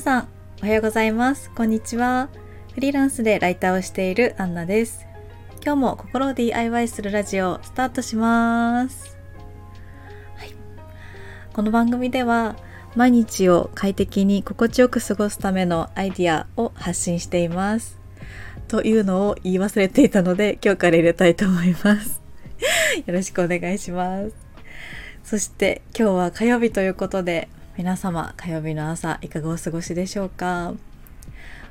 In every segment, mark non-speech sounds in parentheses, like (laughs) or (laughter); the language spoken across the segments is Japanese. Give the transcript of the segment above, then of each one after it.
皆さんおはようございます。こんにちは。フリーランスでライターをしているアンナです。今日も心を DIY するラジオスタートします、はい、この番組では毎日を快適に心地よく過ごすためのアイディアを発信しています。というのを言い忘れていたので今日から入れたいと思います。よろしくお願いします。そして今日は火曜日ということで皆様火曜日の朝いかがお過ごしでしょうか？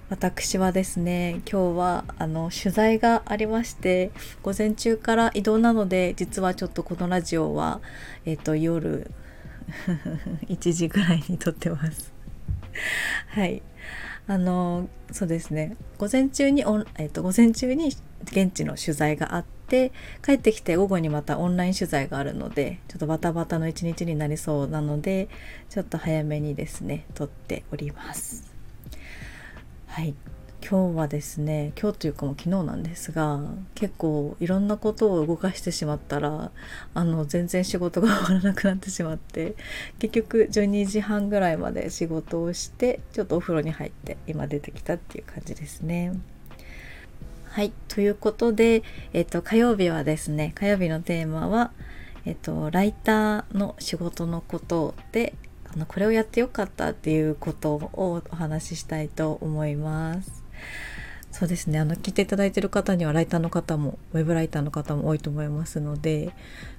私はですね今日はあの取材がありまして午前中から移動なので実はちょっとこのラジオは、えっと、夜 (laughs) 1時ぐらいに撮ってます。はい。あのそうですね。午前中にオン、えっと、午前中に現地の取材があって帰ってきて午後にまたオンライン取材があるのでちょっとバタバタの一日になりそうなのでちょっと早めにですね撮っておりますはい今日はですね今日というかもう昨日なんですが結構いろんなことを動かしてしまったらあの全然仕事が終わらなくなってしまって結局12時半ぐらいまで仕事をしてちょっとお風呂に入って今出てきたっていう感じですね。はい。ということで、えっと、火曜日はですね、火曜日のテーマは、えっと、ライターの仕事のことで、あの、これをやってよかったっていうことをお話ししたいと思います。そうですね。あの、聞いていただいてる方には、ライターの方も、ウェブライターの方も多いと思いますので、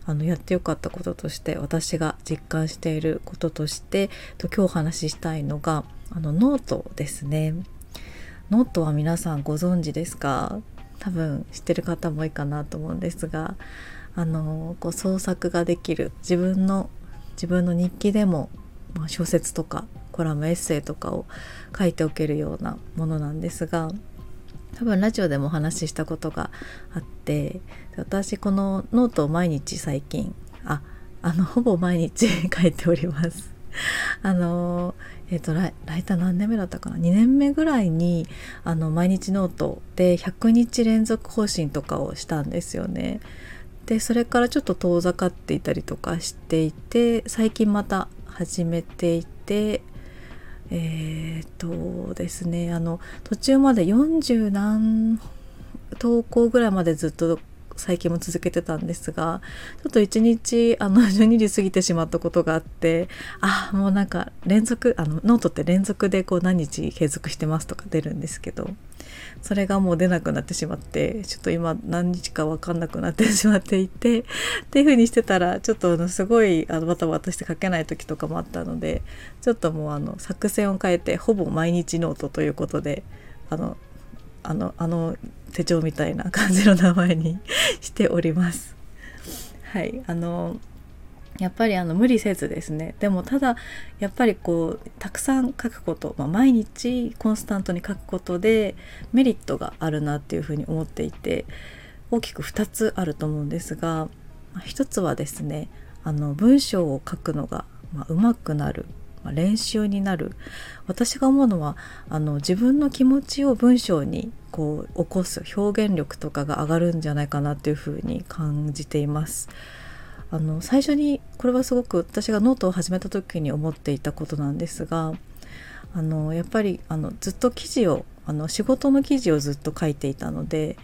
あの、やってよかったこととして、私が実感していることとして、と今日お話ししたいのが、あの、ノートですね。ノートは皆さんご存知ですか？多分知ってる方も多いかなと思うんですがあのこう創作ができる自分の自分の日記でも、まあ、小説とかコラムエッセイとかを書いておけるようなものなんですが多分ラジオでもお話ししたことがあって私このノートを毎日最近ああのほぼ毎日 (laughs) 書いております。あのえっ、ー、とライライター何年目だったかな？2年目ぐらいにあの毎日ノートで100日連続更新とかをしたんですよね。でそれからちょっと遠ざかっていたりとかしていて最近また始めていてえっ、とですねあの途中まで40何投稿ぐらいまでずっと最近も続けてたんですがちょっと一日あの (laughs) 12時過ぎてしまったことがあってあもうなんか連続あのノートって連続でこう何日継続してますとか出るんですけどそれがもう出なくなってしまってちょっと今何日か分かんなくなってしまっていてっていう風にしてたらちょっとあのすごいあのバタバタして書けない時とかもあったのでちょっともうあの作戦を変えてほぼ毎日ノートということであのあのあの手帳みたいな感じの名前に (laughs) しております。はいあのやっぱりあの無理せずですねでもただやっぱりこうたくさん書くこと、まあ、毎日コンスタントに書くことでメリットがあるなっていうふうに思っていて大きく2つあると思うんですが、まあ、1つはですねあの文章を書くのが、まあ、上手くなるまあ、練習になる私が思うのはあの自分の気持ちを文章にこう起こす表現力とかが上がるんじゃないかなっていうふうに感じています。あの最初にこれはすごく私がノートを始めた時に思っていたことなんですがあのやっぱりあのずっと記事をあの仕事の記事をずっと書いていたので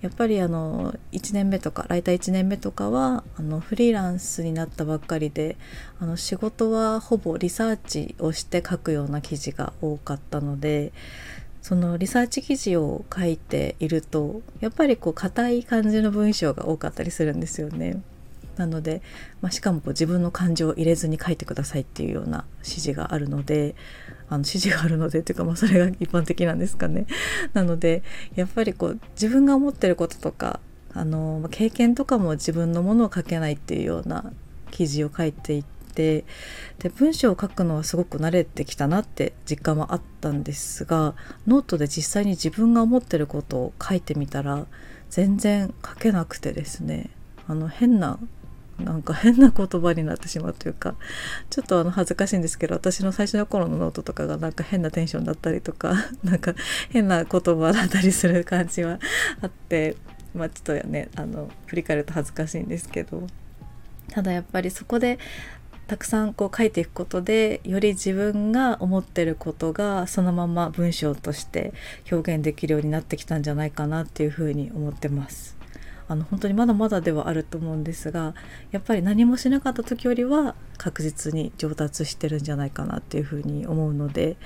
やっぱりあの1年目とかライター1年目とかはあのフリーランスになったばっかりであの仕事はほぼリサーチをして書くような記事が多かったのでそのリサーチ記事を書いているとやっぱりこう硬い感じの文章が多かったりするんですよね。なので、まあ、しかもこう自分の感情を入れずに書いてくださいっていうような指示があるのであの指示があるのでっていうか、まあ、それが一般的なんですかね。(laughs) なのでやっぱりこう自分が思ってることとかあの経験とかも自分のものを書けないっていうような記事を書いていってで文章を書くのはすごく慣れてきたなって実感はあったんですがノートで実際に自分が思ってることを書いてみたら全然書けなくてですねあの変ななんか変な言葉になってしまうというかちょっとあの恥ずかしいんですけど私の最初の頃のノートとかがなんか変なテンションだったりとか (laughs) なんか変な言葉だったりする感じはあってまあちょっとねあの振り返ると恥ずかしいんですけどただやっぱりそこでたくさんこう書いていくことでより自分が思ってることがそのまま文章として表現できるようになってきたんじゃないかなっていうふうに思ってます。あの本当にまだまだではあると思うんですがやっぱり何もしなかった時よりは確実に上達してるんじゃないかなっていうふうに思うので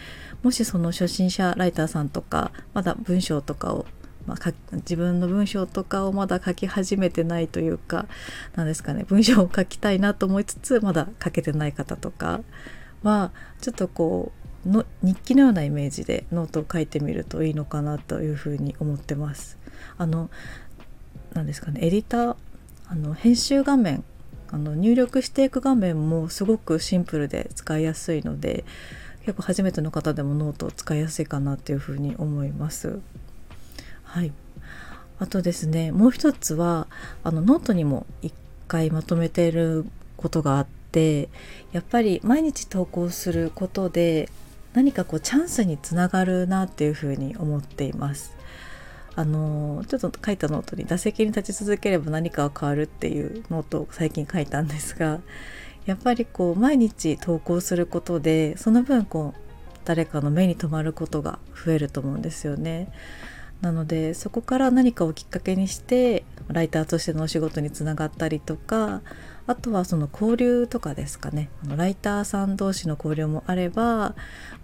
もしその初心者ライターさんとかまだ文章とかをまあ、自分の文章とかをまだ書き始めてないというか何ですかね文章を書きたいなと思いつつまだ書けてない方とかはちょっとこうの日記のようなイメージでノートを書いてみるといいのかなというふうに思ってます。あの何ですかねエディターあの編集画面あの入力していく画面もすごくシンプルで使いやすいので結構初めての方でもノート使いやすいかなというふうに思います。はい、あとですねもう一つはあのノートにも一回まとめていることがあってやっぱり毎日投稿することで何かこうチャンスにつながるなっていうふうに思っています。あのちょっと書いたノートに「打席に立ち続ければ何かは変わる」っていうノートを最近書いたんですが (laughs) やっぱりこう毎日投稿することでその分こう誰かの目に留まることが増えると思うんですよね。なのでそこから何かをきっかけにしてライターとしてのお仕事につながったりとかあとはその交流とかですかねライターさん同士の交流もあれば、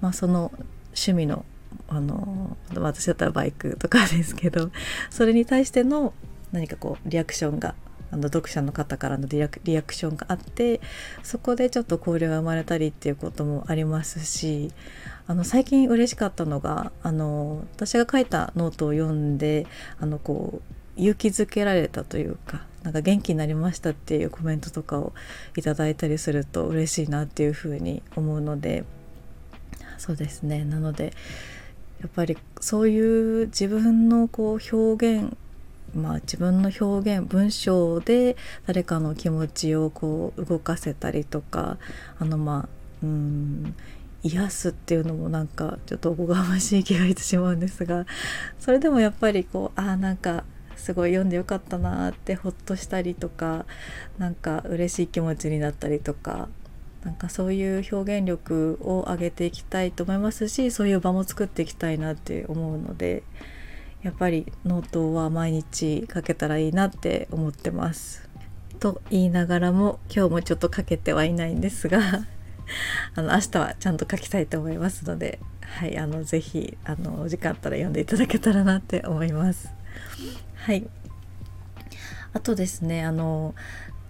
まあ、その趣味のあの私だったらバイクとかですけどそれに対しての何かこうリアクションがあの読者の方からのリアクションがあってそこでちょっと交流が生まれたりっていうこともありますしあの最近嬉しかったのがあの私が書いたノートを読んであのこう勇気づけられたというかなんか元気になりましたっていうコメントとかをいただいたりすると嬉しいなっていうふうに思うのでそうですね。なのでやっぱりそういう自分のこう表現まあ自分の表現文章で誰かの気持ちをこう動かせたりとかあのまあうん癒すっていうのもなんかちょっとおこがましい気がしてしまうんですがそれでもやっぱりこうああなんかすごい読んでよかったなってほっとしたりとかなんか嬉しい気持ちになったりとかなんかそういう表現力を上げていきたいと思いますしそういう場も作っていきたいなって思うのでやっぱりノートは毎日書けたらいいなって思ってます。と言いながらも今日もちょっと書けてはいないんですが (laughs) あの明日はちゃんと書きたいと思いますので、はい、あのぜひあのお時間あったら読んでいただけたらなって思います。はい。あとですねあの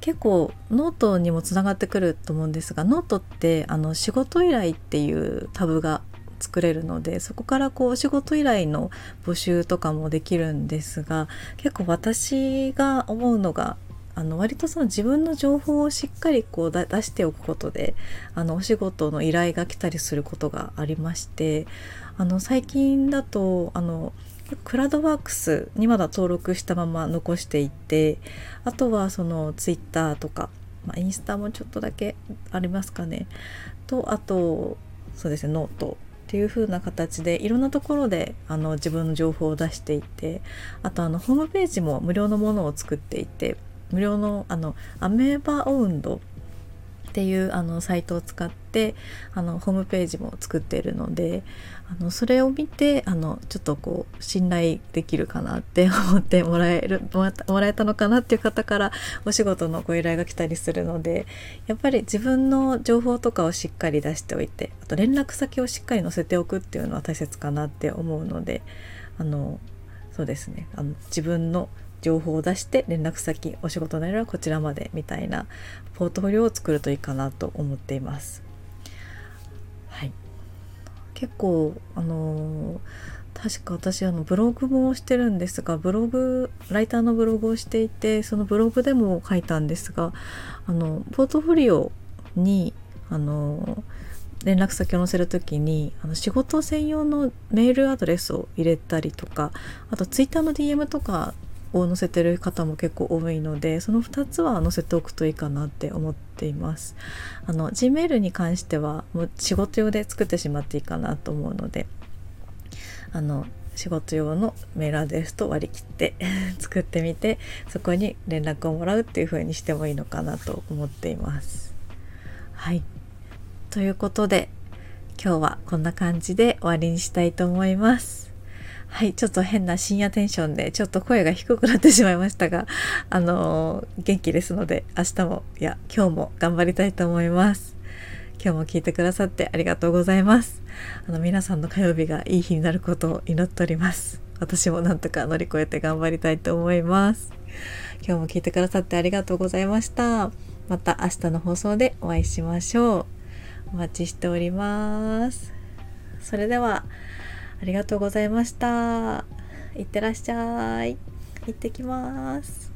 結構ノートにもつながってくると思うんですがノートってあの仕事依頼っていうタブが作れるのでそこからこう仕事依頼の募集とかもできるんですが結構私が思うのがあの割とその自分の情報をしっかりこう出しておくことであのお仕事の依頼が来たりすることがありましてあの最近だとあのクラウドワークスにまだ登録したまま残していてあとはそのツイッターとか、まあ、インスタもちょっとだけありますかね。とあとそうですねノートっていう風な形でいろんなところであの自分の情報を出していてあとあのホームページも無料のものを作っていて無料のあの Ameba Ownd っていうあのサイトを使ってあのホームページも作っているのであのそれを見てあのちょっとこう信頼できるかなって思ってもらえるもらえたのかなっていう方からお仕事のご依頼が来たりするのでやっぱり自分の情報とかをしっかり出しておいてあと連絡先をしっかり載せておくっていうのは大切かなって思うのであのそうですね。あの自分の情報を出して連絡先お仕事のらこちらまでみたいなポートフォリオを作るといいかなと思っています。はい、結構あのー、確か私あのブログもしてるんですがブログライターのブログをしていてそのブログでも書いたんですがあのポートフォリオにあの連絡先を載せる時にあの仕事専用のメールアドレスを入れたりとかあとツイッターの DM とかを載せてる方も結構多いのでその2つは載せておくといいかなって思っています。あの Gmail に関してはもう仕事用で作ってしまっていいかなと思うのであの仕事用のメールアドレスと割り切って (laughs) 作ってみてそこに連絡をもらうっていう風にしてもいいのかなと思っています。はい。ということで今日はこんな感じで終わりにしたいと思います。はいちょっと変な深夜テンションでちょっと声が低くなってしまいましたが (laughs) あのー、元気ですので明日もいや今日も頑張りたいと思います。今日も聞いてくださってありがとうございます。あの皆さんの火曜日がいい日になることを祈っております。私もなんとか乗り越えて頑張りたいと思います。今日も聞いてくださってありがとうございました。また明日の放送でお会いしましょう。お待ちしております。それではありがとうございました。いってらっしゃい。行ってきます。